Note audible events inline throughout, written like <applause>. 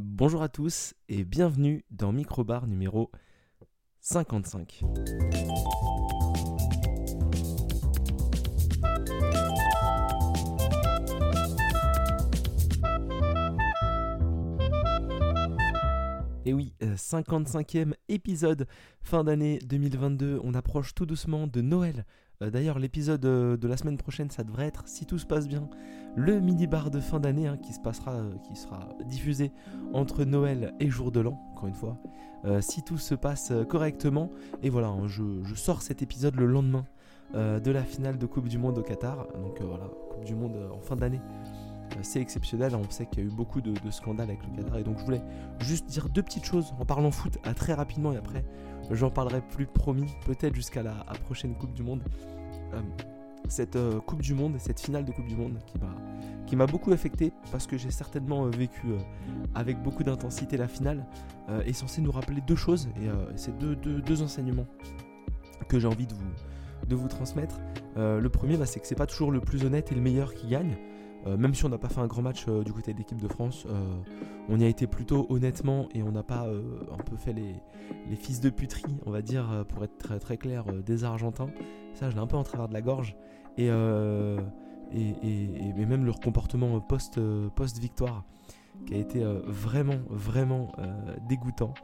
Bonjour à tous et bienvenue dans Microbar numéro 55. Et oui, 55e épisode, fin d'année 2022, on approche tout doucement de Noël. Euh, D'ailleurs, l'épisode euh, de la semaine prochaine, ça devrait être, si tout se passe bien, le mini-bar de fin d'année hein, qui, se passera, euh, qui sera diffusé entre Noël et Jour de l'An, encore une fois. Si tout se passe correctement, et voilà, hein, je, sors cet épisode le lendemain de la finale de Coupe du Monde au Qatar. Donc voilà, Coupe du Monde en fin d'année. C'est exceptionnel, on sait qu'il y a eu beaucoup de, de scandales avec le Qatar et donc je voulais juste dire deux petites choses en parlant foot à très rapidement et après j'en parlerai plus promis peut-être jusqu'à la prochaine Coupe du Monde. Euh, cette euh, Coupe du Monde, cette finale de Coupe du Monde qui m'a beaucoup affecté parce que j'ai certainement euh, vécu euh, avec beaucoup d'intensité la finale euh, est censé nous rappeler deux choses et euh, c'est deux, enseignements que j'ai envie de vous, de vous transmettre. Euh, le premier, bah, c'est que c'est pas toujours le plus honnête et le meilleur qui gagne. Euh, même si on n'a pas fait un grand match euh, du côté de l'équipe de France, euh, on y a été plutôt honnêtement et on n'a pas un peu fait les, fils de puterie, on va dire, pour être très, clair, des Argentins. Ça, je l'ai un peu en travers de la gorge. Et, même leur comportement post, post-victoire, qui a été vraiment, vraiment dégoûtant.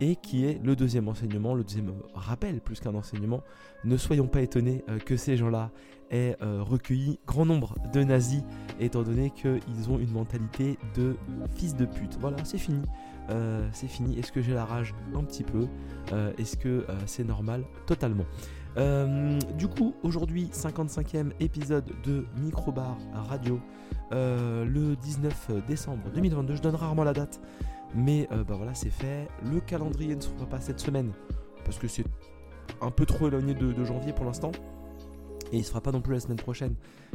Et qui est le deuxième enseignement, le deuxième rappel plus qu'un enseignement. Ne soyons pas étonnés euh, que ces gens-là aient euh, recueilli grand nombre de nazis, étant donné qu'ils ont une mentalité de fils de pute. Voilà, c'est fini. Euh, c'est fini. Est-ce que j'ai la rage Un petit peu? Est-ce que c'est normal? Totalement. Du coup, aujourd'hui, 55e épisode de Microbar Radio, le 19 décembre 2022. Je donne rarement la date, mais euh, bah voilà, c'est fait. Le calendrier ne sera pas cette semaine parce que c'est un peu trop éloigné de, janvier pour l'instant. Et il ne sera pas non plus la semaine prochaine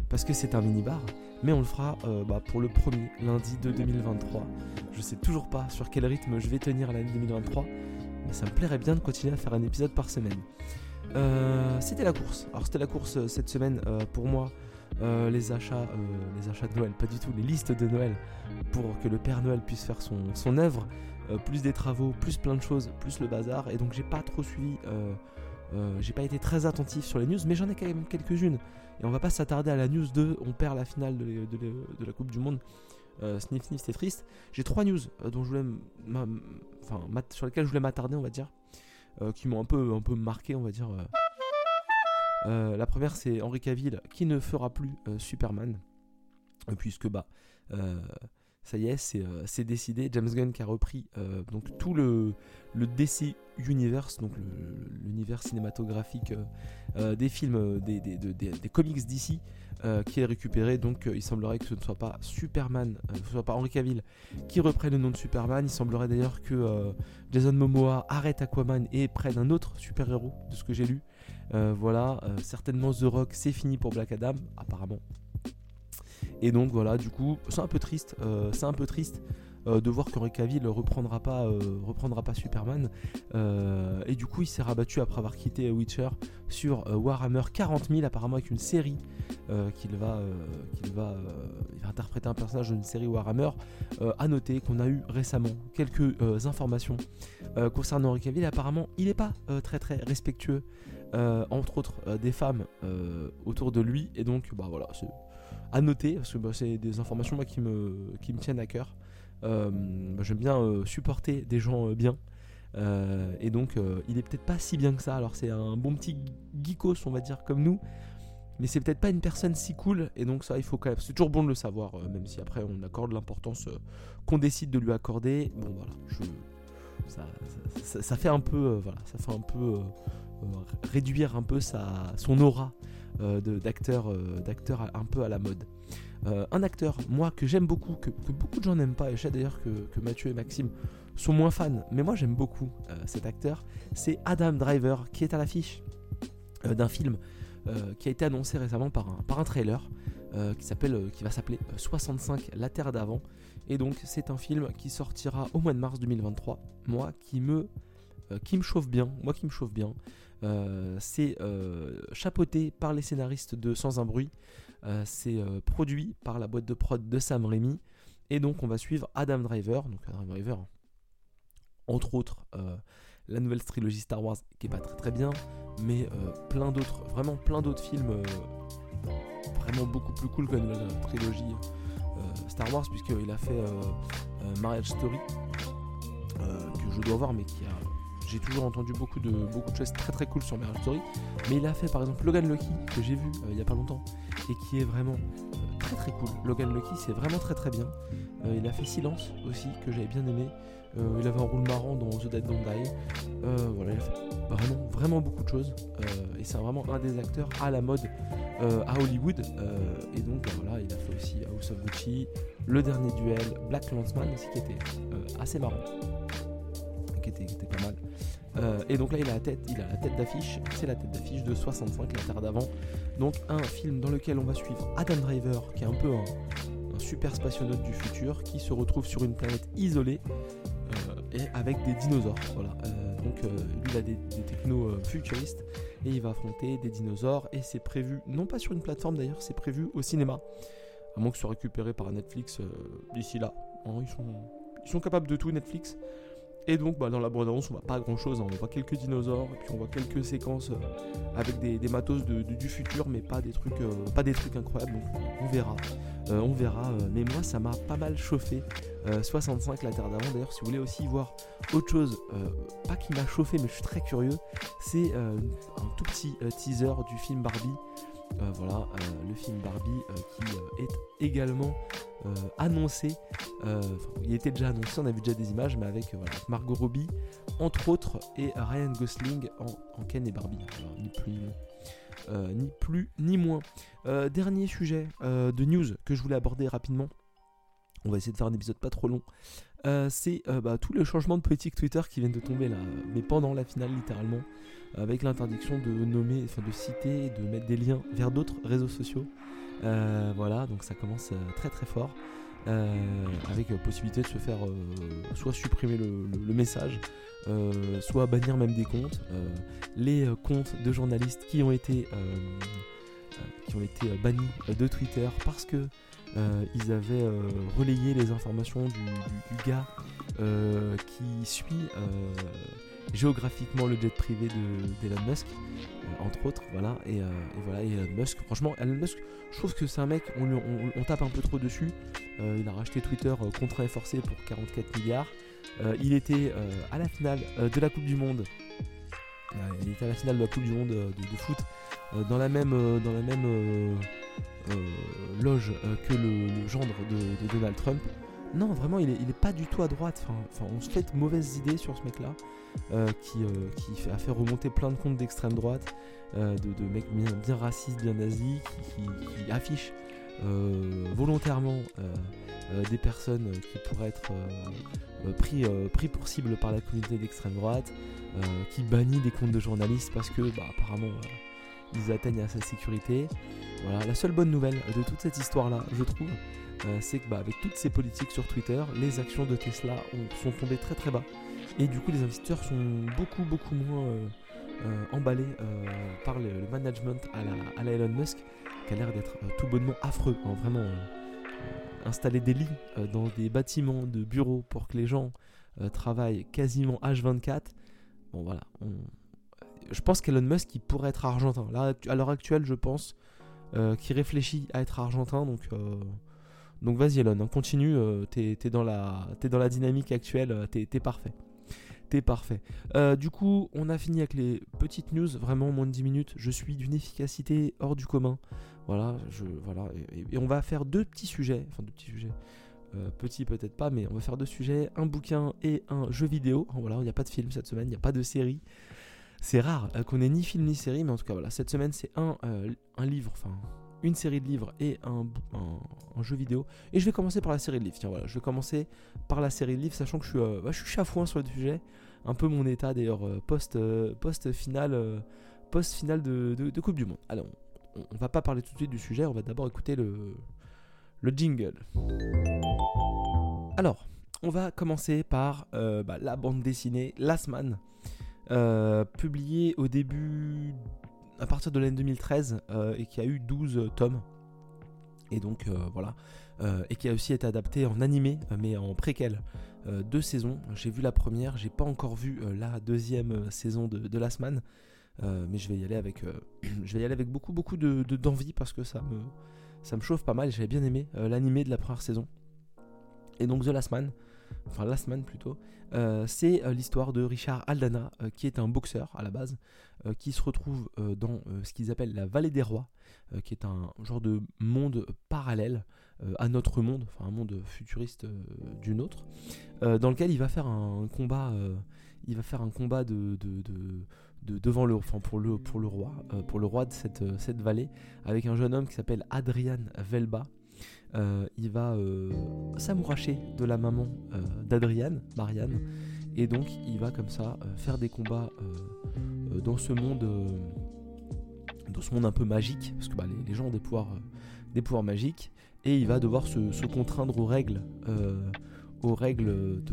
parce que c'est un mini-bar. Mais on le fera euh, bah, pour le premier lundi de 2023. Je sais toujours pas sur quel rythme je vais tenir l'année 2023. Mais ça me plairait bien de continuer à faire un épisode par semaine. Euh, c'était la course. Alors c'était la course cette semaine pour moi. Euh, les achats, euh, les achats de Noël, pas du tout, les listes de Noël pour que le Père Noël puisse faire son, son œuvre, euh, plus des travaux, plus plein de choses, plus le bazar. Et donc j'ai pas trop suivi, j'ai pas été très attentif sur les news, mais j'en ai quand même quelques-unes. Et on va pas s'attarder à la news 2, on perd la finale de, la Coupe du Monde. Sniff sniff, c'est triste. J'ai trois news dont je voulais, enfin, sur lesquelles je voulais m'attarder, on va dire, qui m'ont un peu, un peu marqué, on va dire. Euh. La première, c'est Henri Cavill qui ne fera plus euh, Superman, euh, puisque bah, ça y est, c'est décidé. James Gunn qui a repris donc tout le, DC Universe, donc l'univers cinématographique des films, des, des- de- des- des comics DC, qui est récupéré. Donc il semblerait que ce ne soit pas Superman, ce ne soit pas Henry Cavill qui reprenne le nom de Superman. Il semblerait d'ailleurs que Jason Momoa arrête Aquaman et prenne un autre super-héros, de ce que j'ai lu. Euh, voilà, euh, certainement The Rock, c'est fini pour Black Adam, apparemment. Et donc voilà, du coup, c'est un peu triste. euh, c'est un peu triste de voir qu'Henry Cavill reprendra pas, reprendra pas Superman. Et du coup, il s'est rabattu après avoir quitté Witcher sur Warhammer 40 000, apparemment avec une série qu'il va, interpréter un personnage d'une série Warhammer. À noter qu'on a eu récemment quelques informations concernant Henry Cavill. Apparemment, il n'est pas très très respectueux, euh, entre autres euh, des femmes euh, autour de lui. Et donc, bah voilà, c'est à noter parce que bah, c'est des informations moi, qui me qui me tiennent à cœur. Bah, J'aime bien supporter des gens bien. Et donc, il est peut-être pas si bien que ça. Alors, c'est un bon petit geekos, on va dire, comme nous. Mais c'est peut-être pas une personne si cool. Et donc, ça, il faut quand même. C'est toujours bon de le savoir, même si après, on accorde l'importance qu'on décide de lui accorder. Bon, voilà. Je, ça, ça- fait un peu. voilà. Ça fait un peu. Euh, réduire un peu sa, son aura euh, d'acteur euh, un peu à la mode. Un acteur, moi, que j'aime beaucoup, que, beaucoup de gens n'aiment pas, et je sais d'ailleurs que, Mathieu et Maxime sont moins fans, mais moi j'aime beaucoup cet acteur, c'est Adam Driver, qui est à l'affiche d'un film qui a été annoncé récemment par un, par un trailer, qui, qui va s'appeler euh, 65 La Terre d'avant, et donc c'est un film qui sortira au mois de mars 2023, moi qui me, qui me chauffe bien, moi qui me chauffe bien, c'est euh, chapeauté par les scénaristes de Sans un bruit. Euh, c'est euh, produit par la boîte de prod de Sam Raimi. Et donc on va suivre Adam Driver, donc Adam Driver, entre autres la nouvelle trilogie Star Wars qui est pas très très bien, mais plein d'autres, vraiment plein d'autres films vraiment beaucoup plus cool que la nouvelle trilogie Star Wars, puisqu'il a fait Marriage Story, que je dois voir, mais qui a j'ai toujours entendu beaucoup de, beaucoup de choses très très cool sur Marriage Story. Mais il a fait par exemple Logan Lucky, que j'ai vu euh, il y a pas longtemps, et qui est vraiment euh, très très cool. Logan Lucky, c'est vraiment très très bien. Euh, il a fait Silence aussi, que j'avais bien aimé. il avait un rôle marrant dans The Dead Don't Die. voilà, il a fait vraiment, vraiment beaucoup de choses. et c'est vraiment un des acteurs à la mode à Hollywood. et donc voilà, il a fait aussi House of Gucci, Le Dernier Duel, Black Landsman aussi, qui était assez marrant. Qui qui était pas mal. Euh, et donc là, il a la tête, il a la tête d'affiche. C'est la tête d'affiche de 65, la Terre d'avant. Donc un film dans lequel on va suivre Adam Driver, qui est un peu un, super spationaute du futur, qui se retrouve sur une planète isolée euh, et avec des dinosaures. Voilà. Euh, donc lui, il a des, des technos futuristes et il va affronter des dinosaures. Et c'est prévu, non pas sur une plateforme d'ailleurs, c'est prévu au cinéma. À moins que ce soit récupéré par Netflix d'ici là. Hein, ils sont capables de tout, Netflix. Et donc bah, dans la bande-annonce, on voit pas grand-chose, hein. on voit quelques dinosaures, et puis on voit quelques séquences euh, avec des, matos du futur, mais pas des trucs, euh, pas des trucs incroyables. Donc on verra, euh, on verra. mais moi, ça m'a pas mal chauffé. 65 la Terre d'avant. D'ailleurs, si vous voulez aussi voir autre chose, pas qui m'a chauffé, mais je suis très curieux, c'est un tout petit teaser du film Barbie. Voilà, le film Barbie qui est également annoncé. il était déjà annoncé, on a vu déjà des images, mais avec Margot Robbie, entre autres, et Ryan Gosling en, Ken et Barbie. ni plus ni, plus, ni moins. dernier sujet de news que je voulais aborder rapidement. On va essayer de faire un épisode pas trop long. c'est bah, tous les changements de politique Twitter qui viennent de tomber là, mais pendant la finale littéralement, avec l'interdiction de nommer, enfin de citer, de mettre des liens vers d'autres réseaux sociaux. voilà, donc ça commence très très fort. Euh, avec possibilité de se faire euh, soit supprimer le, message, euh, soit bannir même des comptes. les comptes de journalistes qui ont été, qui ont été bannis de Twitter parce que ils avaient relayé les informations du, gars qui suit géographiquement le jet privé d'Elon Musk, entre autres, voilà, et, voilà, Elon Musk, franchement, Elon Musk, je trouve que c'est un mec, on, on, tape un peu trop dessus, euh, il a racheté Twitter euh, contraint et forcé pour 44 milliards. Euh, il était à la finale de la Coupe du Monde. il était à la finale de la Coupe du Monde de, foot dans la même, dans la même loge que le, gendre de, Donald Trump. Non, vraiment, il est, pas du tout à droite. On se fait de mauvaises idées sur ce mec-là, qui, qui a fait remonter plein de comptes d'extrême droite, de, mecs bien, racistes, bien nazis, qui, affichent euh, volontairement euh, euh, des personnes qui pourraient être pris, pris pour cible par la communauté d'extrême droite, qui bannit des comptes de journalistes parce que bah, apparemment ils atteignent à sa sécurité. Voilà, la seule bonne nouvelle de toute cette histoire-là, je trouve, c'est que bah, avec toutes ces politiques sur Twitter, les actions de Tesla sont tombées très très bas. Et du coup, les investisseurs sont beaucoup beaucoup moins emballés par le, management à la, à la Elon Musk qui a l'air d'être euh, tout bonnement affreux. Hein, vraiment, euh, euh, installer des lits dans des bâtiments de bureaux pour que les gens travaillent quasiment H24. Bon, voilà. Je pense qu'Elon Musk, il pourrait être argentin. Là, à l'heure actuelle, je pense qu'il réfléchit à être argentin. Donc, donc vas-y, Elon, hein, continue. t'es, dans la, dans la dynamique actuelle. T'es, parfait parfait. du coup, on a fini avec les petites news, vraiment moins de 10 minutes. Je suis d'une efficacité hors du commun. Voilà, je, voilà et, on va faire deux petits sujets, enfin deux petits sujets, euh, petits peut-être pas, mais on va faire deux sujets, un bouquin et un jeu vidéo. Voilà, il n'y a pas de film cette semaine, il n'y a pas de série. C'est rare euh, qu'on ait ni film ni série, mais en tout cas voilà, cette semaine c'est un, euh, un livre, enfin une série de livres et un, un, jeu vidéo. Et je vais commencer par la série de livres. Tiens voilà, je vais commencer par la série de livres, sachant que je suis, bah, je suis chafouin sur le sujet. Un peu mon état d'ailleurs post, post final, post final de, de, de Coupe du Monde. Alors on va pas parler tout de suite du sujet, on va d'abord écouter le, le jingle. Alors, on va commencer par euh, bah, la bande dessinée Last Man, euh, publiée au début, à partir de l'année 2013, euh, et qui a eu 12 tomes. Et donc voilà, et qui a aussi été adapté en animé, mais en préquel. deux saisons, j'ai vu la première, j'ai pas encore vu la deuxième saison de, de Last Man, mais <clears throat> je vais y aller avec, beaucoup beaucoup de d'envie parce que ça me, ça me chauffe pas mal j'avais bien aimé l'animé de la première saison. Et donc The Last Man, enfin Last Man plutôt, euh, c'est euh, l'histoire de Richard Aldana, euh, qui est un boxeur à la base, qui se retrouve dans ce qu'ils appellent la vallée des rois, qui est un genre de monde parallèle à notre monde, enfin un monde futuriste du nôtre, dans lequel il va faire un combat, il va faire un combat de, de, devant le, pour le, roi, pour le roi de cette vallée, avec un jeune homme qui s'appelle Adrian Velba. Euh, il va euh, s'amouracher de la maman euh, d'Adriane, Marianne, et donc il va comme ça faire des combats dans ce monde, dans ce monde un peu magique, parce que bah, les, gens ont des pouvoirs, des pouvoirs magiques, et il va devoir se, contraindre aux règles, aux règles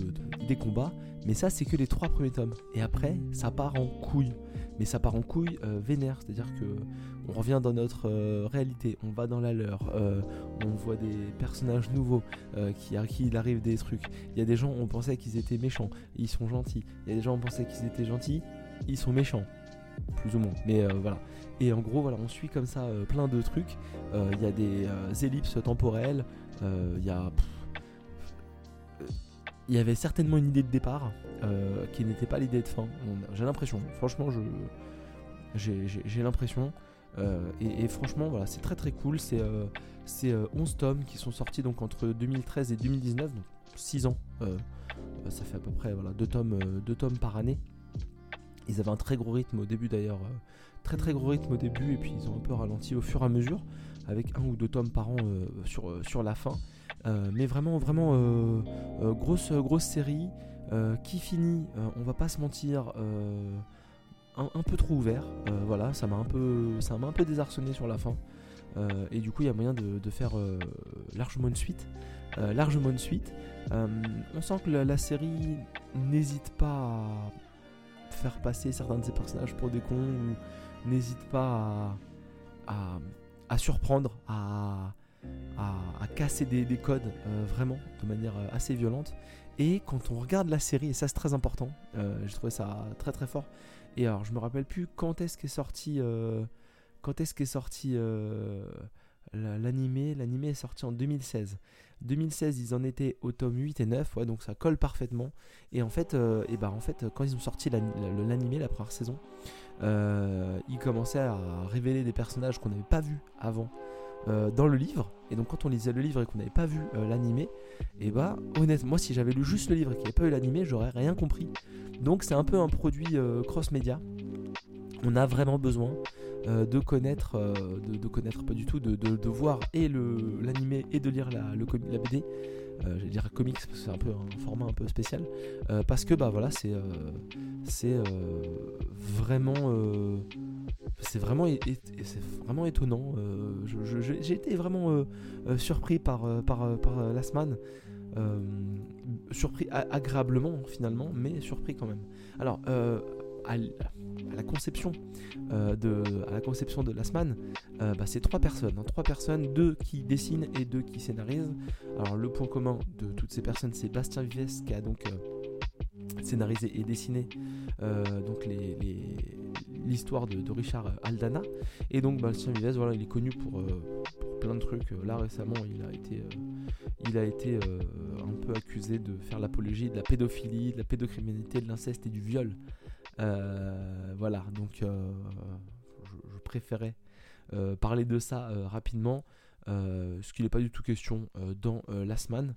des combats. Mais ça, c'est que les trois premiers tomes. Et après, ça part en couille. Mais ça part en couille vénère, c'est-à-dire que on revient dans notre euh, réalité, on va dans la leur, euh, on voit des personnages nouveaux euh, qui, à qui il arrive des trucs. Il y a des gens, on pensait qu'ils étaient méchants, ils sont gentils. Il y a des gens, on pensait qu'ils étaient gentils, ils sont méchants, plus ou moins. Mais voilà. Et en gros, voilà, on suit comme ça plein de trucs. Il y a des ellipses temporelles, il y a. il y avait certainement une idée de départ qui n'était pas l'idée de fin. J'ai l'impression, franchement, j'ai l'impression. Euh, et, franchement, voilà, c'est très très cool. C'est 11 euh, euh, tomes qui sont sortis donc entre 2013 et 2019, donc 6 ans. ça fait à peu près voilà, 2 tomes, tomes par année. Ils avaient un très gros rythme au début d'ailleurs, très très gros rythme au début, et puis ils ont un peu ralenti au fur et à mesure, avec un ou deux tomes par an sur, sur la fin. mais vraiment, vraiment grosse, grosse série qui finit, on va pas se mentir, un, peu trop ouvert. Euh, voilà, ça m'a un peu, ça m'a un peu désarçonné sur la fin. Euh, et du coup, il y a moyen de, faire euh, largement une suite. largement une suite. on sent que la, série n'hésite pas à faire passer certains de ses personnages pour des cons ou n'hésite pas à, surprendre, à, à, casser des, codes vraiment de manière assez violente. Et quand on regarde la série, et ça c'est très important, j'ai trouvé ça très très fort, et alors, je me rappelle plus quand est-ce qu'est sorti. Euh, quand est-ce qu'est sorti euh, l'animé est sorti en 2016. 2016, ils en étaient au tome 8 et 9, ouais, donc ça colle parfaitement. Et en fait, euh, et bah, en fait quand ils ont sorti l'animé, la, première saison, ils commençaient à révéler des personnages qu'on n'avait pas vus avant. Dans le livre. Et donc quand on lisait le livre et qu'on n'avait pas vu l'animé, et bah honnêtement, moi si j'avais lu juste le livre et qu'il n'y avait pas eu l'animé, j'aurais rien compris. Donc c'est un peu un produit euh, cross-média. On a vraiment besoin euh, de connaître, euh, de, connaître pas du tout, de, voir et l'animé et de lire la, le, la BD. Je vais dire comics parce que c'est un peu un format un peu spécial. parce que bah voilà, c'est c'est vraiment c'est vraiment étonnant. J'ai été vraiment surpris par par, par Last surpris agréablement finalement, mais surpris quand même. Alors, euh, à, la conception euh, de à la conception de Lasman, euh, bah, c'est trois personnes, hein. trois personnes, deux qui dessinent et deux qui scénarisent. Alors le point commun de toutes ces personnes, c'est Bastien Vives qui a donc scénarisé et dessiné donc l'histoire de, Richard Aldana. Et donc Bastien Vives, voilà, il est connu pour, plein de trucs. Là récemment, il a été il a été un peu accusé de faire l'apologie de la pédophilie, de la pédocriminalité, de l'inceste et du viol. Euh, voilà, donc euh, je, préférais euh, parler de ça rapidement, ce qui n'est pas du tout question dans Lasman,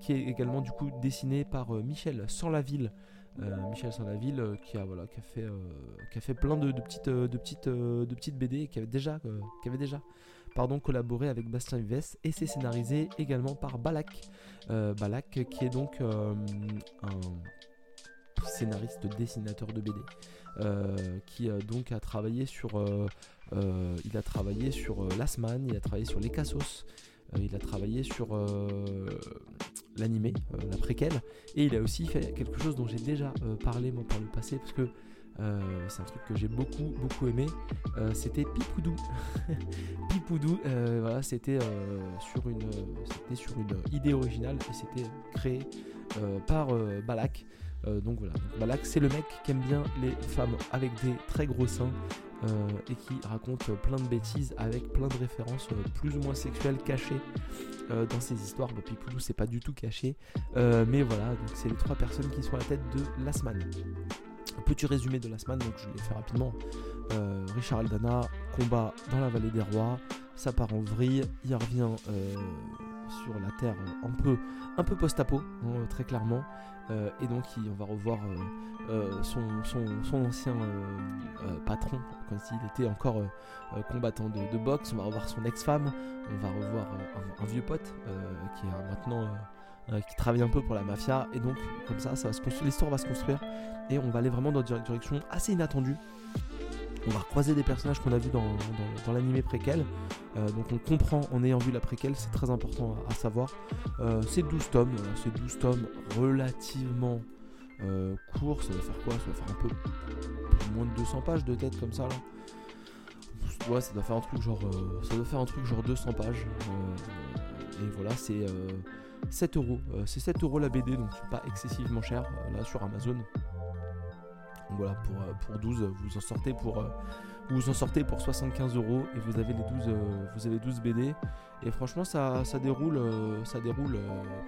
qui est également du coup dessiné par Michel Sans-la-Ville. Michel Sans-la-Ville qui a voilà qui a fait qui a fait plein de, petites de petites de petites BD qui avait déjà qui avait déjà pardon, collaboré avec Bastien Vives et c'est scénarisé également par Balak. Euh, Balak qui est donc euh, un scénariste dessinateur de BD euh, qui donc a travaillé sur il a travaillé sur Lasman, il a travaillé sur Les Cassos, il a travaillé sur l'animé, la préquelle, et il a aussi fait quelque chose dont j'ai déjà parlé moi par le passé, parce que c'est un truc que j'ai beaucoup beaucoup aimé. c'était Pipoudou. <laughs> Pipoudou, voilà, c'était sur une sur une idée originale et c'était créé par Balak. Donc voilà, Balak c'est le mec qui aime bien les femmes avec des très gros seins euh, et qui raconte plein de bêtises avec plein de références euh, plus ou moins sexuelles cachées euh, dans ses histoires. Bon, Pipoulou, c'est pas du tout caché, mais voilà, donc c'est les trois personnes qui sont à la tête de Lasman. Petit résumé de Lasman, donc je l'ai fait rapidement. Richard Aldana, combat dans la vallée des rois, ça part en vrille, il revient sur la terre un peu, un peu post-apo, hein, très clairement. Et donc on va revoir euh, son, son, ancien euh, euh, patron, quand il était encore combattant de, boxe. On va revoir son ex-femme, on va revoir un, vieux pote qui est maintenant qui travaille un peu pour la mafia. Et donc, comme ça, ça l'histoire va se construire et on va aller vraiment dans une direction assez inattendue. On va recroiser des personnages qu'on a vus dans, l'animé préquel. donc on comprend en ayant vu la préquel, c'est très important à, savoir. c'est 12 tomes, c'est 12 tomes relativement euh, court, ça va faire quoi? Ça va faire un peu moins de 200 pages de tête comme ça là. Ouais, ça doit faire un truc genre, euh, ça doit faire un truc genre 200 pages. Euh, et voilà, c'est 7 euros. c'est 7 euros la BD, donc pas excessivement cher là sur Amazon. Donc voilà, pour, pour 12, vous en sortez pour vous en sortez pour 75 euros et vous avez les 12, vous avez 12 BD. Et franchement, ça, ça déroule, ça déroule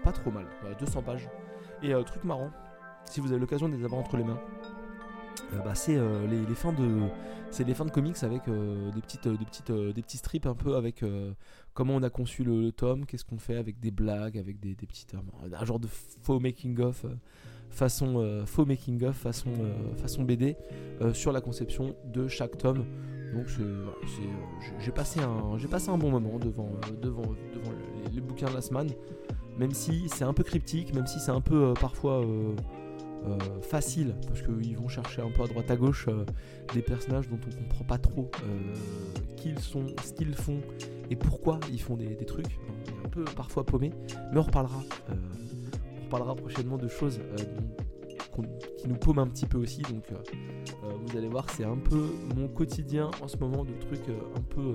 pas trop mal. 200 pages. Et truc marrant, si vous avez l'occasion de les avoir entre les mains. Euh, bah, c'est euh, les, fins de c'est fins de comics avec euh, des petites des petites des petits strips un peu avec comment on a conçu le, tome qu'est-ce qu'on fait avec des blagues avec des, des petites un genre de faux making of façon faux making of façon façon BD sur la conception de chaque tome donc j'ai passé un bon moment devant devant devant les, bouquins de la semaine même si c'est un peu cryptique même si c'est un peu parfois euh, facile parce qu'ils vont chercher un peu à droite à gauche euh, des personnages dont on comprend pas trop euh, qui ils sont, ce qu'ils font et pourquoi ils font des, trucs. un peu parfois paumé, mais on reparlera. On reparlera prochainement de choses qui nous paument un petit peu aussi. Donc vous allez voir, c'est un peu mon quotidien en ce moment de trucs un peu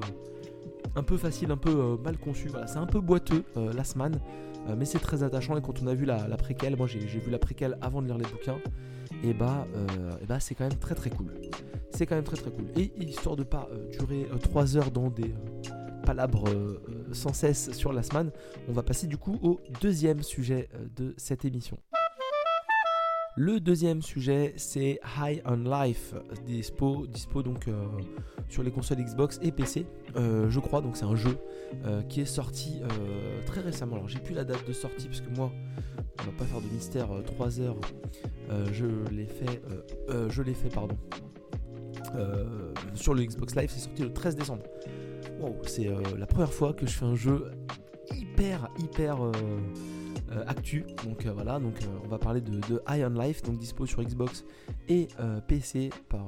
un peu facile, un peu mal conçu. Voilà, c'est un peu boiteux, la semaine. Euh, mais c'est très attachant et quand on a vu la, préquelle, moi j'ai vu la préquelle avant de lire les bouquins, et bah, euh, bah c'est quand même très très cool. C'est quand même très très cool. Et histoire de pas euh, durer 3 heures dans des palabres sans cesse sur la semaine, on va passer du coup au deuxième sujet de cette émission. Le deuxième sujet, c'est High on Life, dispo, dispo donc euh, sur les consoles Xbox et PC, euh, je crois. Donc c'est un jeu euh, qui est sorti très récemment. Alors j'ai plus la date de sortie parce que moi, on va pas faire de mystère. 3 heures, je l'ai fait, je l'ai fait pardon. sur le Xbox Live, c'est sorti le 13 décembre. Wow, c'est la première fois que je fais un jeu hyper hyper euh, actu. Donc euh, voilà, donc euh, on va parler de, de Iron Life, donc dispo sur Xbox et PC par,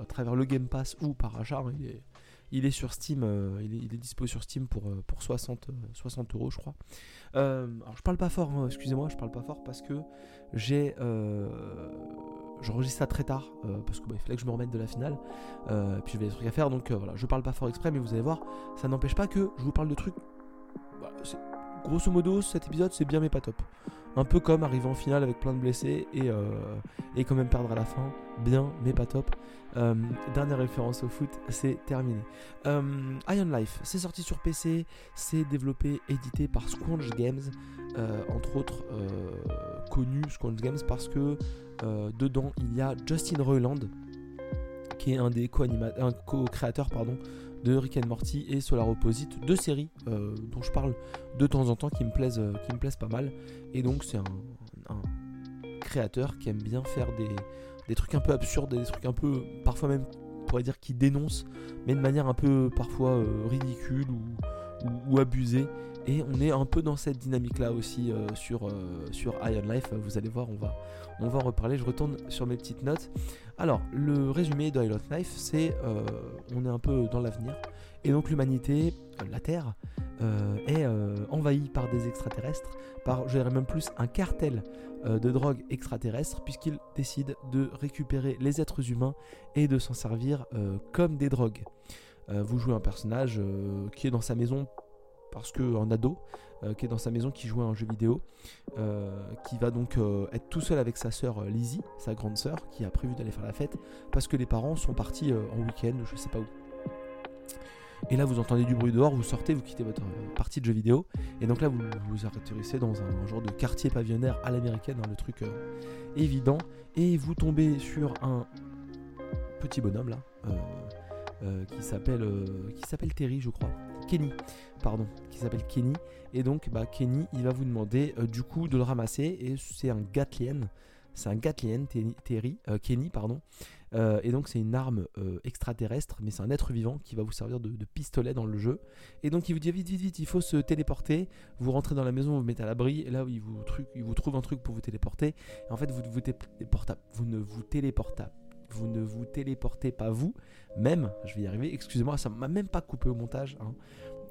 à travers le Game Pass ou par achat. Hein. Il est sur Steam, il, est, il, dispo sur Steam pour, pour 60, 60 euros, je crois. alors je parle pas fort, hein, excusez-moi, je parle pas fort parce que j'ai j'enregistre ça très tard parce qu'il bah, fallait que je me remette de la finale. et puis j'avais des trucs à faire donc voilà, je parle pas fort exprès, mais vous allez voir, ça n'empêche pas que je vous parle de trucs. Bah, grosso modo, cet épisode, c'est bien mais pas top. Un peu comme arriver en finale avec plein de blessés et, euh, quand même perdre à la fin. Bien mais pas top. Euh, dernière référence au foot, c'est terminé. Euh, Iron Life, c'est sorti sur PC, c'est développé, édité par Squanch Games, entre autres connu Squanch Games parce que dedans il y a Justin Roiland, qui est un des co-créateurs pardon, de Rick and Morty et Solar Opposite, deux séries euh, dont je parle de temps en temps qui me plaisent, euh, qui me plaisent pas mal. Et donc c'est un, créateur qui aime bien faire des, trucs un peu absurdes, des trucs un peu, parfois même, pourrait dire qui dénonce, mais de manière un peu parfois euh, ridicule ou, ou, abuser. Et on est un peu dans cette dynamique-là aussi sur, sur Iron Life. Vous allez voir, on va, on va en reparler. Je retourne sur mes petites notes. Alors, le résumé de Iron Life, c'est on est un peu dans l'avenir. Et donc l'humanité, la Terre, est envahie par des extraterrestres, par, je dirais même plus, un cartel euh, de drogue extraterrestre puisqu'il décide de récupérer les êtres humains et de s'en servir euh, comme des drogues. Euh, vous jouez un personnage qui est dans sa maison parce qu'un ado qui est dans sa maison qui joue à un jeu vidéo, qui va donc être tout seul avec sa sœur Lizzie, sa grande sœur, qui a prévu d'aller faire la fête parce que les parents sont partis en week-end, je sais pas où. Et là, vous entendez du bruit dehors, vous sortez, vous quittez votre euh, partie de jeu vidéo. Et donc là, vous vous atterrissez dans un, genre de quartier pavillonnaire à l'américaine, dans le truc euh, évident. Et vous tombez sur un petit bonhomme là, euh, qui s'appelle qui s'appelle Terry, je crois. Kenny, pardon, qui s'appelle Kenny. Et donc, bah, Kenny, il va vous demander du coup de le ramasser. Et c'est un Gatlian. C'est un Gatlian, Terry, Kenny, pardon. Euh, et donc c'est une arme euh, extraterrestre, mais c'est un être vivant qui va vous servir de, pistolet dans le jeu. Et donc il vous dit vite, vite, vite, il faut se téléporter. Vous rentrez dans la maison, vous vous mettez à l'abri, et là il vous, il vous trouve un truc pour vous téléporter. Et en fait vous, vous, vous ne vous téléportez vous ne vous téléportez pas vous, même, je vais y arriver, excusez-moi, ça m'a même pas coupé au montage, hein.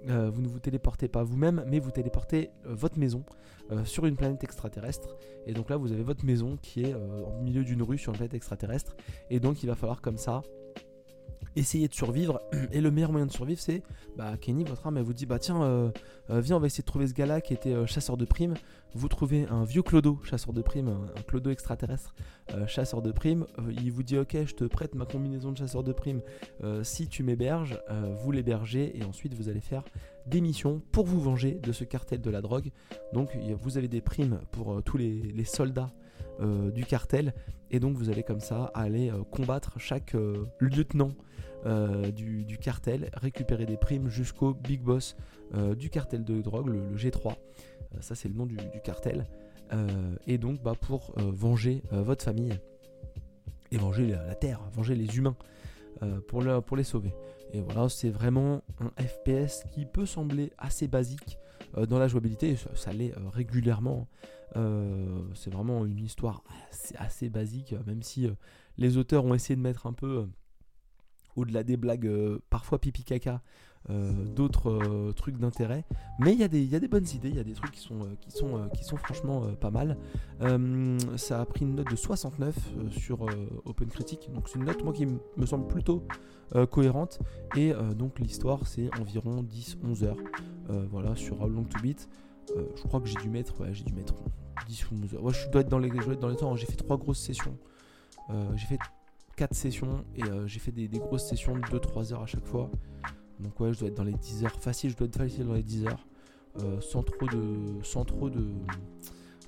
Euh, vous ne vous téléportez pas vous-même, mais vous téléportez euh, votre maison euh, sur une planète extraterrestre. Et donc là, vous avez votre maison qui est au milieu d'une rue sur une planète extraterrestre. Et donc, il va falloir comme ça essayer de survivre. <clears throat> Et le meilleur moyen de survivre, c'est bah, Kenny, votre âme, elle vous dit bah tiens, euh, euh, viens, on va essayer de trouver ce gars-là qui était euh, chasseur de primes. Vous trouvez un vieux clodo, chasseur de primes, un, clodo extraterrestre, chasseur de primes. il vous dit ok, je te prête ma combinaison de chasseur de primes. si tu m'héberges, vous l'hébergez et ensuite vous allez faire des missions pour vous venger de ce cartel de la drogue. Donc vous avez des primes pour tous les, soldats du cartel et donc vous allez comme ça aller combattre chaque lieutenant euh, du, cartel, récupérer des primes jusqu'au big boss euh, du cartel de drogue, le, G3. Euh, ça, c'est le nom du, cartel. et donc, bah, pour venger votre famille et venger la, Terre, venger les humains pour, pour les sauver. Et voilà, c'est vraiment un FPS qui peut sembler assez basique dans la jouabilité, ça, l'est régulièrement. c'est vraiment une histoire assez basique, même si les auteurs ont essayé de mettre un peu au-delà des blagues euh, parfois pipi caca, euh, d'autres euh, trucs d'intérêt. Mais il y, a des bonnes idées, il y a des trucs qui sont, qui sont, qui sont franchement pas mal. ça a pris une note de 69 sur OpenCritic, donc c'est une note moi qui me semble plutôt cohérente. Et donc l'histoire c'est environ 10-11 heures. voilà, sur How Long to Beat. je crois que j'ai dû mettre, j'ai dû mettre 10 ou 11 heures. je dois être dans les, dans les temps, j'ai fait trois grosses sessions. j'ai fait 4 sessions et euh, j'ai fait des, grosses sessions de 2-3 heures à chaque fois. Donc ouais, je dois être dans les 10 heures. Facile, je dois être facile dans les 10 heures. Euh, sans trop de. sans trop de.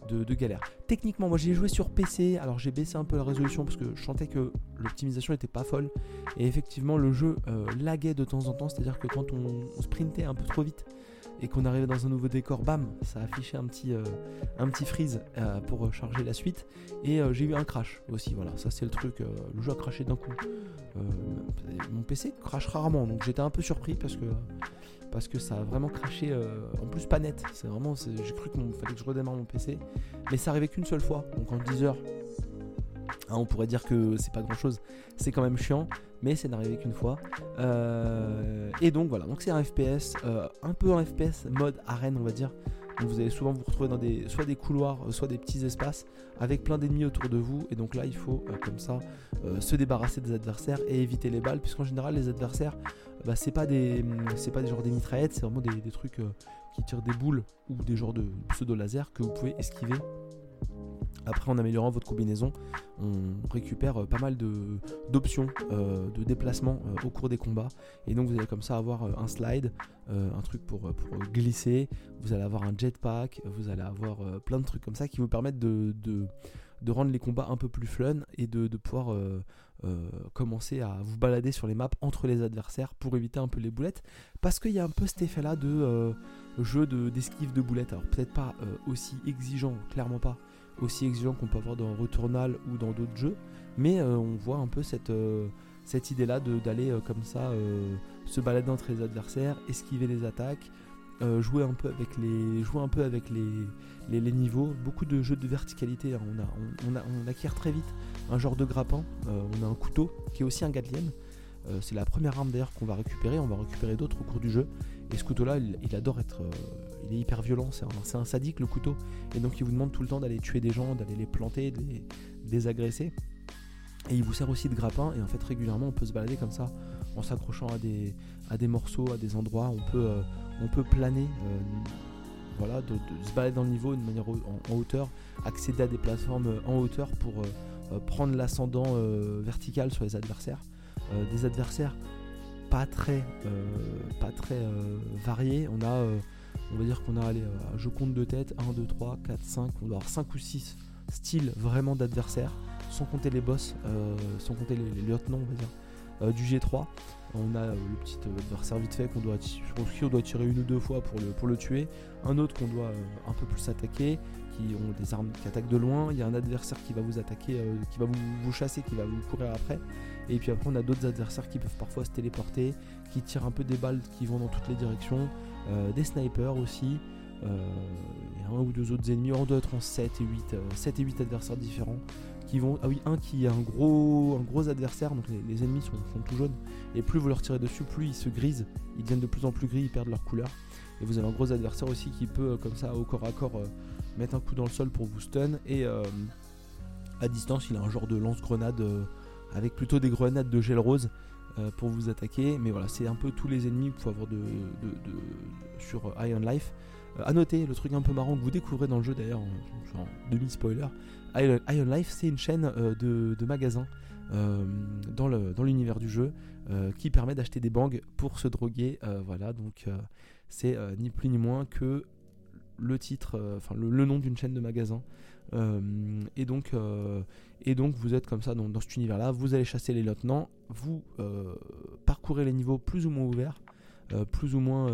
De, galère. Techniquement, moi j'ai joué sur PC, alors j'ai baissé un peu la résolution parce que je sentais que l'optimisation était pas folle. Et effectivement, le jeu euh, laguait de temps en temps, c'est-à-dire que quand on, sprintait un peu trop vite, et qu'on arrivait dans un nouveau décor, bam, ça affichait un petit, euh, un petit freeze euh, pour charger la suite. Et euh, j'ai eu un crash aussi, voilà, ça c'est le truc, le jeu a craché d'un coup. mon PC crache rarement, donc j'étais un peu surpris parce que, parce que ça a vraiment craché, en plus pas net, c'est vraiment, j'ai cru qu'il fallait que je redémarre mon PC, mais ça arrivait qu'une seule fois, donc en 10 heures. Hein, on pourrait dire que c'est pas grand chose, c'est quand même chiant, mais c'est n'arrivé qu'une fois. Euh, et donc voilà, donc c'est un FPS, euh, un peu un FPS mode arène, on va dire. Donc vous allez souvent vous retrouver dans des, soit des couloirs, euh, soit des petits espaces avec plein d'ennemis autour de vous. Et donc là, il faut comme ça se débarrasser des adversaires et éviter les balles, puisqu'en général, les adversaires, bah, c'est pas des, c'est pas des genres des mitraillettes, c'est vraiment des, des trucs qui tirent des boules ou des genres de pseudo laser que vous pouvez esquiver après, en améliorant votre combinaison, on récupère euh, pas mal d'options euh, de, déplacement euh, au cours des combats. Et donc, vous allez comme ça avoir un slide, un truc pour, glisser. Vous allez avoir un jetpack. Vous allez avoir plein de trucs comme ça qui vous permettent de, de, rendre les combats un peu plus fun et de, pouvoir commencer à vous balader sur les maps entre les adversaires pour éviter un peu les boulettes. Parce qu'il y a un peu cet effet-là de jeu d'esquive de boulettes. Alors, peut-être pas aussi exigeant, clairement pas aussi exigeant qu'on peut avoir dans Returnal ou dans d'autres jeux, mais euh, on voit un peu cette, euh, cette idée-là d'aller euh, comme ça se balader entre les adversaires, esquiver les attaques, jouer un peu avec les, jouer un peu avec les, les, niveaux. Beaucoup de jeux de verticalité. Hein. On, a, on, on, acquiert très vite un genre de grappin. on a un couteau qui est aussi un Gatlian. c'est la première arme d'ailleurs qu'on va récupérer. On va récupérer d'autres au cours du jeu. Et ce couteau-là, il, adore être. Il est hyper violent. C'est un, sadique le couteau. Et donc il vous demande tout le temps d'aller tuer des gens, d'aller les planter, de les désagresser. Et il vous sert aussi de grappin. Et en fait, régulièrement, on peut se balader comme ça en s'accrochant à des, morceaux, à des endroits. On peut, euh, planer, euh, voilà, de, se balader dans le niveau de manière en, hauteur, accéder à des plateformes euh, en hauteur pour prendre l'ascendant vertical sur les adversaires. des adversaires pas très, pas très variés. On a, on va dire qu'on a, allez, je compte de tête, 1, 2, 3, 4, 5, on doit avoir 5 ou 6 styles vraiment d'adversaires, sans compter les boss, sans compter les lieutenants, on va dire. Euh, du G3. On a euh, le petit adversaire vite fait qu'on doit, doit tirer une ou deux fois pour le, tuer. Un autre qu'on doit euh, un peu plus attaquer, qui ont des armes qui attaquent de loin. Il y a un adversaire qui va vous attaquer, qui va vous, chasser, qui va vous courir après. Et puis après, on a d'autres adversaires qui peuvent parfois se téléporter, qui tirent un peu des balles qui vont dans toutes les directions. des snipers aussi. y a un ou deux autres ennemis. On doit être en 7 et 8, 7 et 8 adversaires différents vont. Ah oui, un qui est un gros, un gros adversaire, donc les, ennemis sont, tout jaunes. Et plus vous leur tirez dessus, plus ils se grisent. Ils deviennent de plus en plus gris, ils perdent leur couleur. Et vous avez un gros adversaire aussi qui peut, euh, comme ça, au corps à corps, euh, mettre un coup dans le sol pour vous stun. Et euh, à distance, il a un genre de lance-grenade avec plutôt des grenades de gel rose pour vous attaquer. Mais voilà, c'est un peu tous les ennemis qu'il faut avoir de, sur Iron Life. A noter, le truc un peu marrant que vous découvrez dans le jeu d'ailleurs, en demi-spoiler, Iron Life, c'est une chaîne euh, de, magasins euh, dans l'univers du jeu euh, qui permet d'acheter des bangs pour se droguer. voilà, donc c'est ni plus ni moins que le titre, enfin le, nom d'une chaîne de magasins. Et, donc, et donc vous êtes comme ça dans, cet univers-là, vous allez chasser les lieutenants, vous parcourez les niveaux plus ou moins ouverts, plus ou moins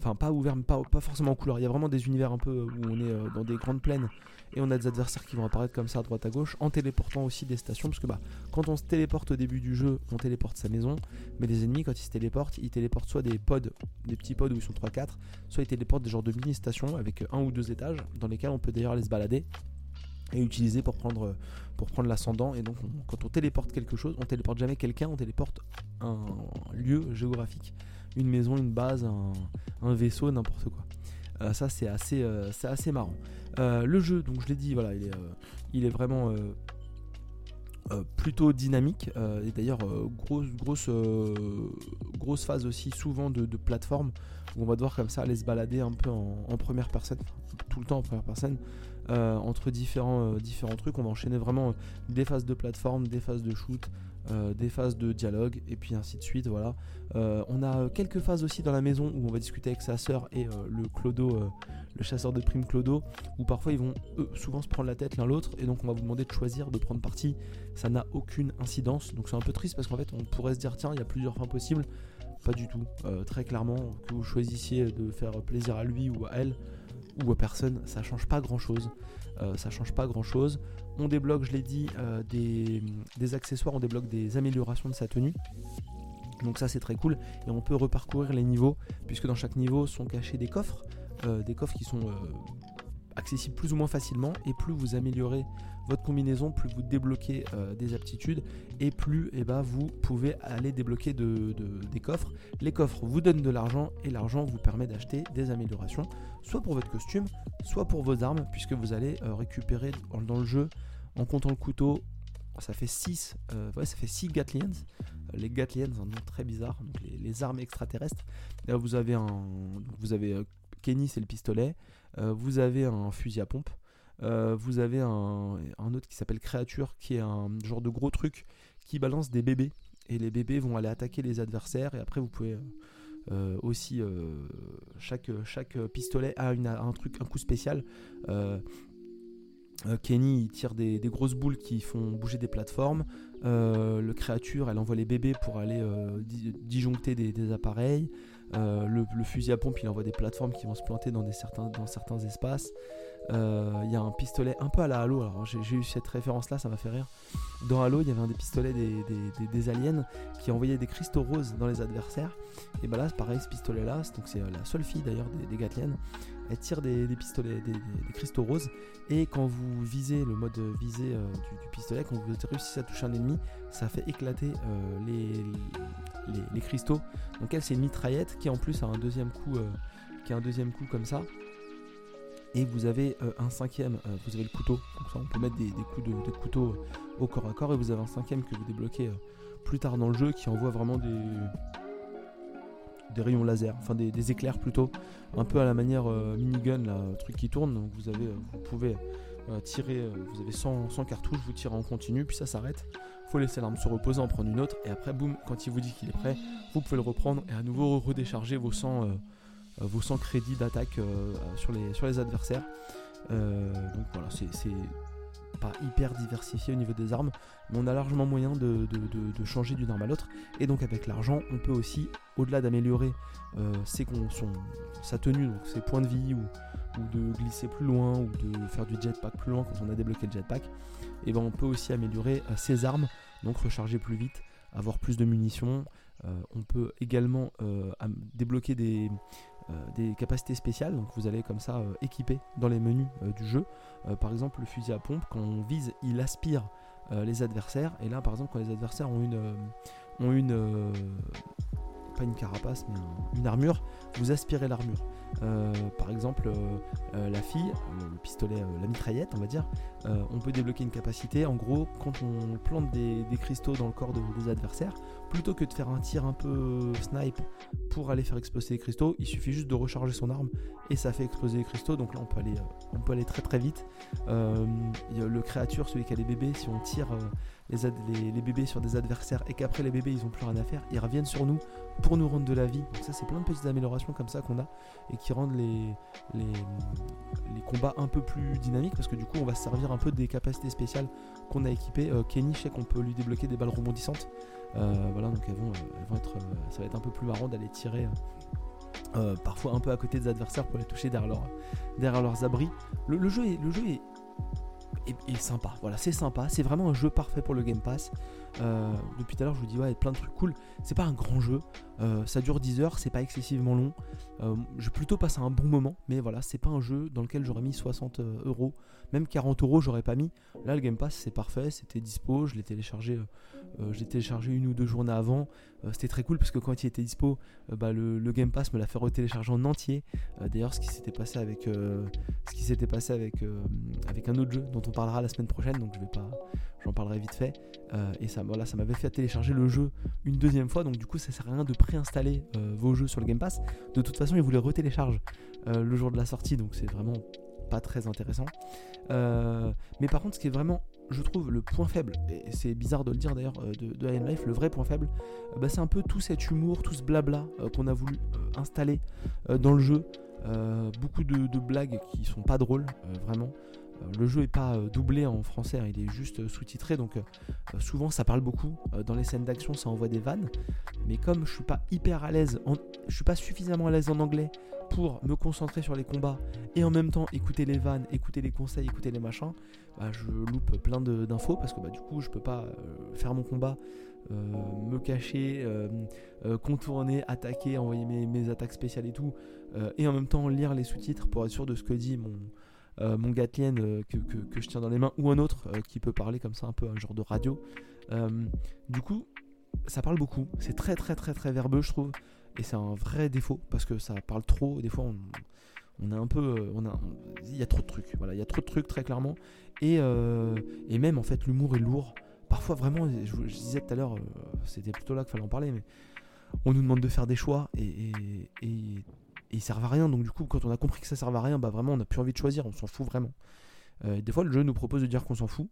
enfin pas ouvert, mais pas, forcément en couleur. Il y a vraiment des univers un peu où on est euh, dans des grandes plaines et on a des adversaires qui vont apparaître comme ça à droite à gauche en téléportant aussi des stations parce que bah quand on se téléporte au début du jeu, on téléporte sa maison, mais les ennemis quand ils se téléportent, ils téléportent soit des pods, des petits pods où ils sont 3-4, soit ils téléportent des genres de mini stations avec un ou deux étages dans lesquels on peut d'ailleurs aller se balader et utiliser pour prendre pour prendre l'ascendant et donc quand on téléporte quelque chose, on téléporte jamais quelqu'un, on téléporte un lieu géographique une maison, une base, un, vaisseau, n'importe quoi. Euh, ça c'est assez, euh, c'est assez marrant. Euh, le jeu, donc je l'ai dit, voilà, il est, est vraiment plutôt dynamique. et d'ailleurs, grosse, phase aussi souvent de, plateforme où on va devoir comme ça aller se balader un peu en, en première personne, tout le temps en première personne. entre différents, différents trucs, on va enchaîner vraiment des phases de plateforme, des phases de shoot, euh, des phases de dialogue et puis ainsi de suite. Voilà. Euh, on a quelques phases aussi dans la maison où on va discuter avec sa sœur et euh, le Clodo, le chasseur de primes Clodo, où parfois ils vont souvent se prendre la tête l'un l'autre et donc on va vous demander de choisir de prendre parti. Ça n'a aucune incidence, donc c'est un peu triste parce qu'en fait on pourrait se dire tiens il y a plusieurs fins possibles. Pas du tout. très clairement, que vous choisissiez de faire plaisir à lui ou à elle ou à personne, ça change pas grand chose. Ça change pas grand chose. On débloque, je l'ai dit, euh, des, accessoires, on débloque des améliorations de sa tenue. Donc ça c'est très cool. Et on peut reparcourir les niveaux, puisque dans chaque niveau sont cachés des coffres. Euh, des coffres qui sont euh, accessibles plus ou moins facilement. Et plus vous améliorez votre combinaison, plus vous débloquez des aptitudes. Et plus eh ben, vous pouvez aller débloquer des coffres. Les coffres vous donnent de l'argent et l'argent vous permet d'acheter des améliorations. Soit pour votre costume, soit pour vos armes, puisque vous allez récupérer dans le jeu en comptant le couteau, ça fait 6 euh, ouais, ça fait 6 Gatlians. Les Gatlians, un nom très bizarre, donc les, armes extraterrestres. vous avez un vous avez euh, Kenny, c'est le pistolet. Euh, vous avez un fusil à pompe. vous avez un, autre qui s'appelle Créature, qui est un genre de gros truc qui balance des bébés. Et les bébés vont aller attaquer les adversaires. Et après, vous pouvez aussi. chaque, pistolet a un truc, un coup spécial. Euh, Kenny tire des, grosses boules qui font bouger des plateformes. Euh, le créature elle envoie les bébés pour aller euh, disjoncter des, appareils. Le, fusil à pompe il envoie des plateformes qui vont se planter dans certains espaces. Il y a un pistolet un peu à la Halo, alors j'ai eu cette référence là, ça m'a fait rire. Dans Halo, il y avait un des pistolets des, aliens qui envoyait des cristaux roses dans les adversaires. Et bah là, pareil, ce pistolet là, c'est la seule fille d'ailleurs des, des elle tire des, pistolets, des, cristaux roses, et quand vous visez le mode visé euh, du, pistolet, quand vous réussissez à toucher un ennemi, ça fait éclater euh, les, cristaux. Donc elle, c'est une mitraillette qui en plus a un deuxième coup, euh, qui a un deuxième coup comme ça. Et vous avez un cinquième, vous avez le couteau, donc ça on peut mettre des, coups de, couteau au corps à corps, et vous avez un cinquième que vous débloquez plus tard dans le jeu qui envoie vraiment des, des rayons laser, enfin des, éclairs plutôt, un peu à la manière euh, minigun, là, truc qui tourne. Donc vous avez, euh, vous pouvez euh, tirer, vous avez 100, cartouches, vous tirez en continu, puis ça s'arrête. Faut laisser l'arme se reposer, en prendre une autre, et après, boum, quand il vous dit qu'il est prêt, vous pouvez le reprendre et à nouveau redécharger vos 100, vos 100 crédits d'attaque sur, les, sur les adversaires. donc voilà, c'est pas hyper diversifié au niveau des armes, mais on a largement moyen de, changer d'une arme à l'autre. Et donc avec l'argent, on peut aussi, au-delà d'améliorer euh, sa tenue, donc ses points de vie, ou, de glisser plus loin, ou de faire du jetpack plus loin quand on a débloqué le jetpack, et ben on peut aussi améliorer euh, ses armes, donc recharger plus vite, avoir plus de munitions. Euh, on peut également débloquer des, euh, des capacités spéciales, donc vous allez comme ça euh, équiper dans les menus euh, du jeu. par exemple, le fusil à pompe, quand on vise, il aspire les adversaires. Et là, par exemple, quand les adversaires ont une, ont une une carapace, mais une armure, vous aspirez l'armure. Euh, par exemple, euh, euh, la fille, le, pistolet, la mitraillette, on va dire, on peut débloquer une capacité. En gros, quand on plante des, cristaux dans le corps des adversaires, plutôt que de faire un tir un peu snipe pour aller faire exploser les cristaux, il suffit juste de recharger son arme et ça fait exploser les cristaux. Donc là, on peut aller, on peut aller très très vite. le créature, celui qui a les bébés, si on tire les, bébés sur des adversaires et qu'après les bébés ils ont plus rien à faire, ils reviennent sur nous pour nous rendre de la vie. Donc ça c'est plein de petites améliorations comme ça qu'on a et qui rendent les, combats un peu plus dynamiques parce que du coup on va se servir un peu des capacités spéciales qu'on a équipées. Euh, Kenny, je sais qu'on peut lui débloquer des balles rebondissantes. Euh, voilà donc elles vont, vont être, euh, ça va être un peu plus marrant d'aller tirer. parfois un peu à côté des adversaires pour les toucher derrière, derrière leurs abris. Le, jeu le jeu est est, sympa. Voilà, c'est sympa. C'est vraiment un jeu parfait pour le Game Pass. Euh, depuis tout à l'heure, je vous dis, ouais, plein de trucs cool. C'est pas un grand jeu. Euh, ça dure 10 heures, c'est pas excessivement long. Euh, je plutôt passer un bon moment, mais voilà, c'est pas un jeu dans lequel j'aurais mis 60 euros. Même 40 euros, j'aurais pas mis. Là, le Game Pass, c'est parfait. C'était dispo. Je l'ai téléchargé. j'ai téléchargé une ou deux journées avant. C'était très cool parce que quand il était dispo, bah, le, Game Pass me l'a fait retélécharger en entier. D'ailleurs, ce qui s'était passé avec, ce qui passé avec, avec un autre jeu dont on parlera la semaine prochaine, donc je vais pas, j'en parlerai vite fait. et ça, m'avait fait télécharger le jeu une deuxième fois, donc du coup, ça sert à rien de préinstaller euh, vos jeux sur le Game Pass. De toute façon, ils vous les retéléchargent euh, le jour de la sortie, donc c'est vraiment pas très intéressant. Euh, mais par contre, ce qui est vraiment, je trouve, le point faible, et c'est bizarre de le dire d'ailleurs de, de Life, le vrai point faible, bah, c'est un peu tout cet humour, tout ce blabla qu'on a voulu installer dans le jeu. beaucoup de, de, blagues qui sont pas drôles, vraiment. Euh, le jeu est pas euh, doublé en français, hein, il est juste euh, sous-titré, donc souvent ça parle beaucoup. dans les scènes d'action, ça envoie des vannes, mais comme je suis pas hyper à l'aise, je suis pas suffisamment à l'aise en anglais pour me concentrer sur les combats et en même temps écouter les vannes, écouter les conseils, écouter les machins, bah, je loupe plein d'infos parce que bah, du coup je peux pas faire mon combat, me cacher, contourner, attaquer, envoyer mes, attaques spéciales et tout, et en même temps lire les sous-titres pour être sûr de ce que dit mon, mon Gatlian euh, que, je tiens dans les mains ou un autre euh, qui peut parler comme ça un peu un genre de radio. du coup, ça parle beaucoup. C'est très très très très verbeux, je trouve. Et c'est un vrai défaut parce que ça parle trop. Des fois, on, on a un peu, a, il y a trop de trucs. Voilà, il y a trop de trucs très clairement. Et, et même en fait, l'humour est lourd. Parfois, vraiment, je, disais tout à l'heure, c'était plutôt là qu'il fallait en parler, mais on nous demande de faire des choix et ils servent à rien. Donc du coup, quand on a compris que ça servait à rien, bah vraiment, on n'a plus envie de choisir, on s'en fout vraiment. Euh, des fois, le jeu nous propose de dire qu'on s'en fout.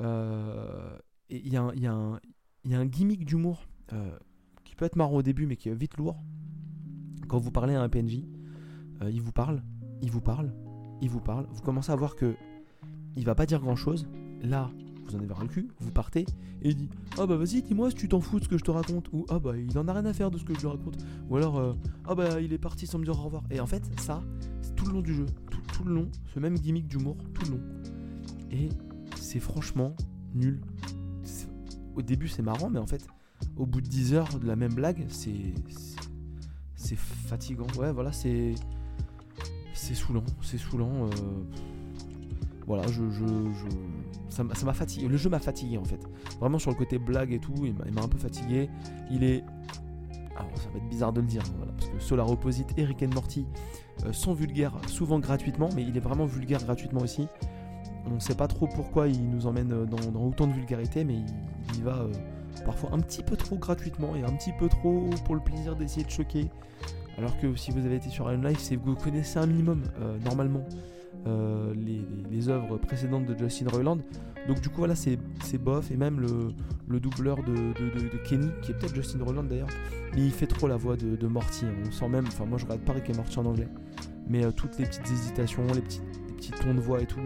Euh, et il y, y, y, a un gimmick d'humour euh, qui peut être marrant au début, mais qui est vite lourd. Quand vous parlez à un PNJ, il vous parle, il vous parle, il vous parle. Vous commencez à voir que il va pas dire grand chose. Là, vous en avez ras le cul, vous partez, et il dit Ah bah vas-y, dis-moi si tu t'en fous de ce que je te raconte, ou Ah bah il en a rien à faire de ce que je lui raconte, ou alors euh, Ah bah il est parti sans me dire au revoir. Et en fait, ça, c'est tout le long du jeu, tout, tout le long, ce même gimmick d'humour tout le long. Et c'est franchement nul. Au début c'est marrant, mais en fait, au bout de 10 heures de la même blague, c'est. C'est fatigant. Ouais, voilà, c'est. C'est saoulant, c'est saoulant. Euh, voilà, je, je, ça m'a fatigué. Le jeu m'a fatigué en fait. Vraiment sur le côté blague et tout, il m'a un peu fatigué. Il est. Alors ça va être bizarre de le dire, hein, parce que Solar Opposite et Rick and Morty euh, sont vulgaires souvent gratuitement, mais il est vraiment vulgaire gratuitement aussi. On ne sait pas trop pourquoi il nous emmène dans, autant de vulgarité, mais il, y va euh, parfois un petit peu trop gratuitement et un petit peu trop pour le plaisir d'essayer de choquer. Alors que si vous avez été sur Iron Life, c'est que vous connaissez un minimum euh, normalement euh, les, œuvres précédentes de Justin Roiland. Donc du coup voilà c'est bof. Et même le, doubleur de, Kenny qui est peut-être Justin Roiland d'ailleurs mais il fait trop la voix de, Morty. On sent même enfin moi je regarde pas Rick et Morty en anglais. Mais euh, toutes les petites hésitations les petits, petits tons de voix et tout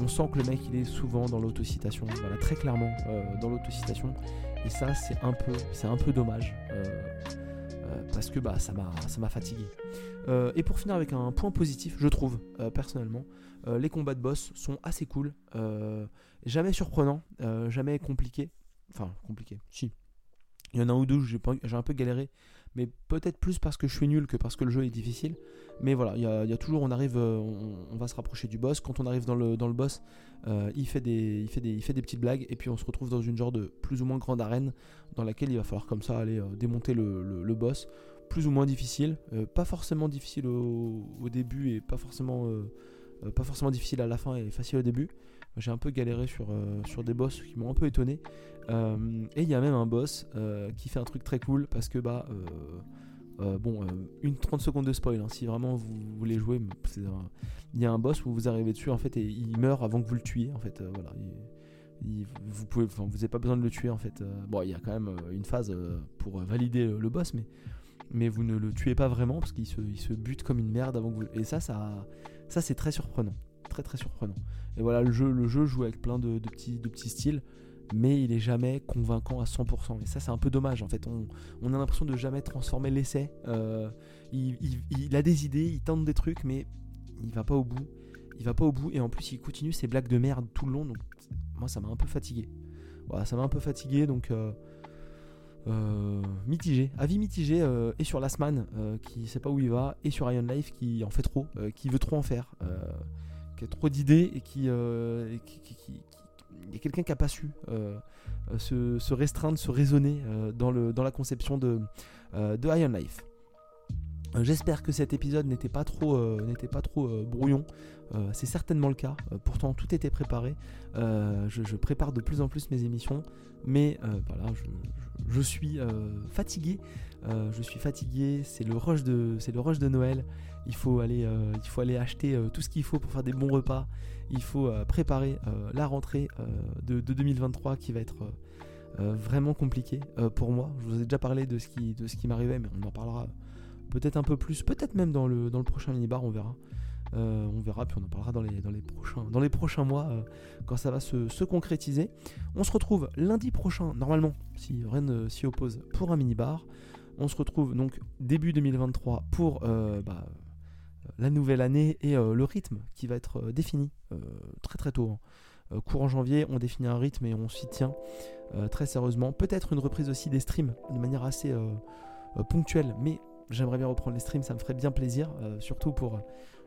on sent que le mec il est souvent dans l'autocitation. Voilà très clairement euh, dans l'autocitation. Et ça c'est un peu c'est un peu dommage parce que bah ça m'a fatigué euh, et pour finir avec un point positif, je trouve, euh, personnellement, euh, les combats de boss sont assez cool, jamais surprenants, jamais compliqués. Enfin, compliqués, si. Il y en a un ou deux où j'ai un peu galéré, mais peut-être plus parce que je suis nul que parce que le jeu est difficile. Mais voilà, il y, a, toujours, on arrive, on, va se rapprocher du boss. Quand on arrive dans le, dans le boss, il, fait des, il, fait des, il fait des petites blagues, et puis on se retrouve dans une genre de plus ou moins grande arène dans laquelle il va falloir comme ça aller démonter le, le boss plus ou moins difficile. Euh, pas forcément difficile au, début et pas forcément, euh, euh, pas forcément difficile à la fin et facile au début. J'ai un peu galéré sur, sur des boss qui m'ont un peu étonné. et il y a même un boss qui fait un truc très cool parce que bah bon, une 30 secondes de spoil, hein, si vraiment vous voulez jouer, il y a un boss où vous arrivez dessus en fait et il meurt avant que vous le tuiez en fait. voilà, vous pouvez, vous n'avez pas besoin de le tuer en fait. bon, il y a quand même une phase pour valider le boss, mais mais vous ne le tuez pas vraiment parce qu'il se, il se bute comme une merde avant que vous... Et ça, ça, ça c'est très surprenant. Très très surprenant. Et voilà, le jeu, joue avec plein de, petits, styles, mais il est jamais convaincant à 100%. Et ça, c'est un peu dommage. En fait, on, a l'impression de jamais transformer l'essai. Euh, il, a des idées, il tente des trucs, mais il va pas au bout. Il va pas au bout, et en plus, il continue ses blagues de merde tout le long. Donc, moi, ça m'a un peu fatigué. Voilà, ça m'a un peu fatigué, donc... Euh, euh, mitigé, avis mitigé, et sur Last Man euh, qui sait pas où il va, et sur Iron Life qui en fait trop, qui veut trop en faire, qui a trop d'idées et qui, y a quelqu'un qui a pas su se, restreindre, se raisonner dans, la conception de, Iron Life. J'espère que cet épisode n'était pas trop, pas trop brouillon. c'est certainement le cas. pourtant, tout était préparé. Je, prépare de plus en plus mes émissions, mais voilà, je, suis euh, fatigué. Euh, je suis fatigué. C'est le rush de, c'est le rush de Noël. Il faut aller, euh, il faut aller acheter tout ce qu'il faut pour faire des bons repas. Il faut préparer la rentrée de, 2023 qui va être vraiment compliquée pour moi. Je vous ai déjà parlé de ce qui, de ce qui m'arrivait, mais on en parlera peut-être un peu plus, peut-être même dans le, dans le prochain mini-bar, on verra. Euh, on verra, puis on en parlera dans les, dans les, prochains, dans les prochains mois euh, quand ça va se, concrétiser. On se retrouve lundi prochain, normalement, si rien ne s'y oppose, pour un mini-bar. On se retrouve donc début 2023 pour euh, bah, la nouvelle année et le rythme qui va être défini très très tôt. Hein. courant janvier, on définit un rythme et on s'y tient très sérieusement. Peut-être une reprise aussi des streams de manière assez ponctuelle, mais j'aimerais bien reprendre les streams, ça me ferait bien plaisir, surtout pour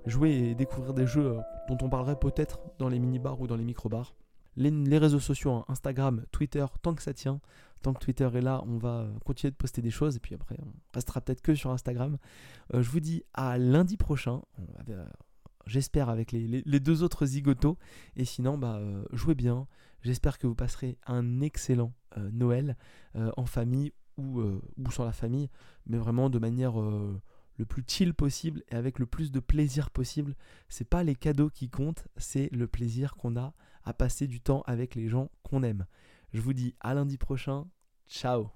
jouer et découvrir des jeux euh, dont on parlerait peut-être dans les mini-bars ou dans les micro-bars. Les, réseaux sociaux, hein, Instagram, Twitter, tant que ça tient, tant que Twitter est là, on va continuer de poster des choses et puis après on restera peut-être que sur Instagram. Euh, je vous dis à lundi prochain, euh, j'espère avec les, deux autres zigotos et sinon bah jouez bien. J'espère que vous passerez un excellent Noël en famille ou, ou sans la famille, mais vraiment de manière le plus chill possible et avec le plus de plaisir possible. C'est pas les cadeaux qui comptent, c'est le plaisir qu'on a à passer du temps avec les gens qu'on aime. Je vous dis à lundi prochain. Ciao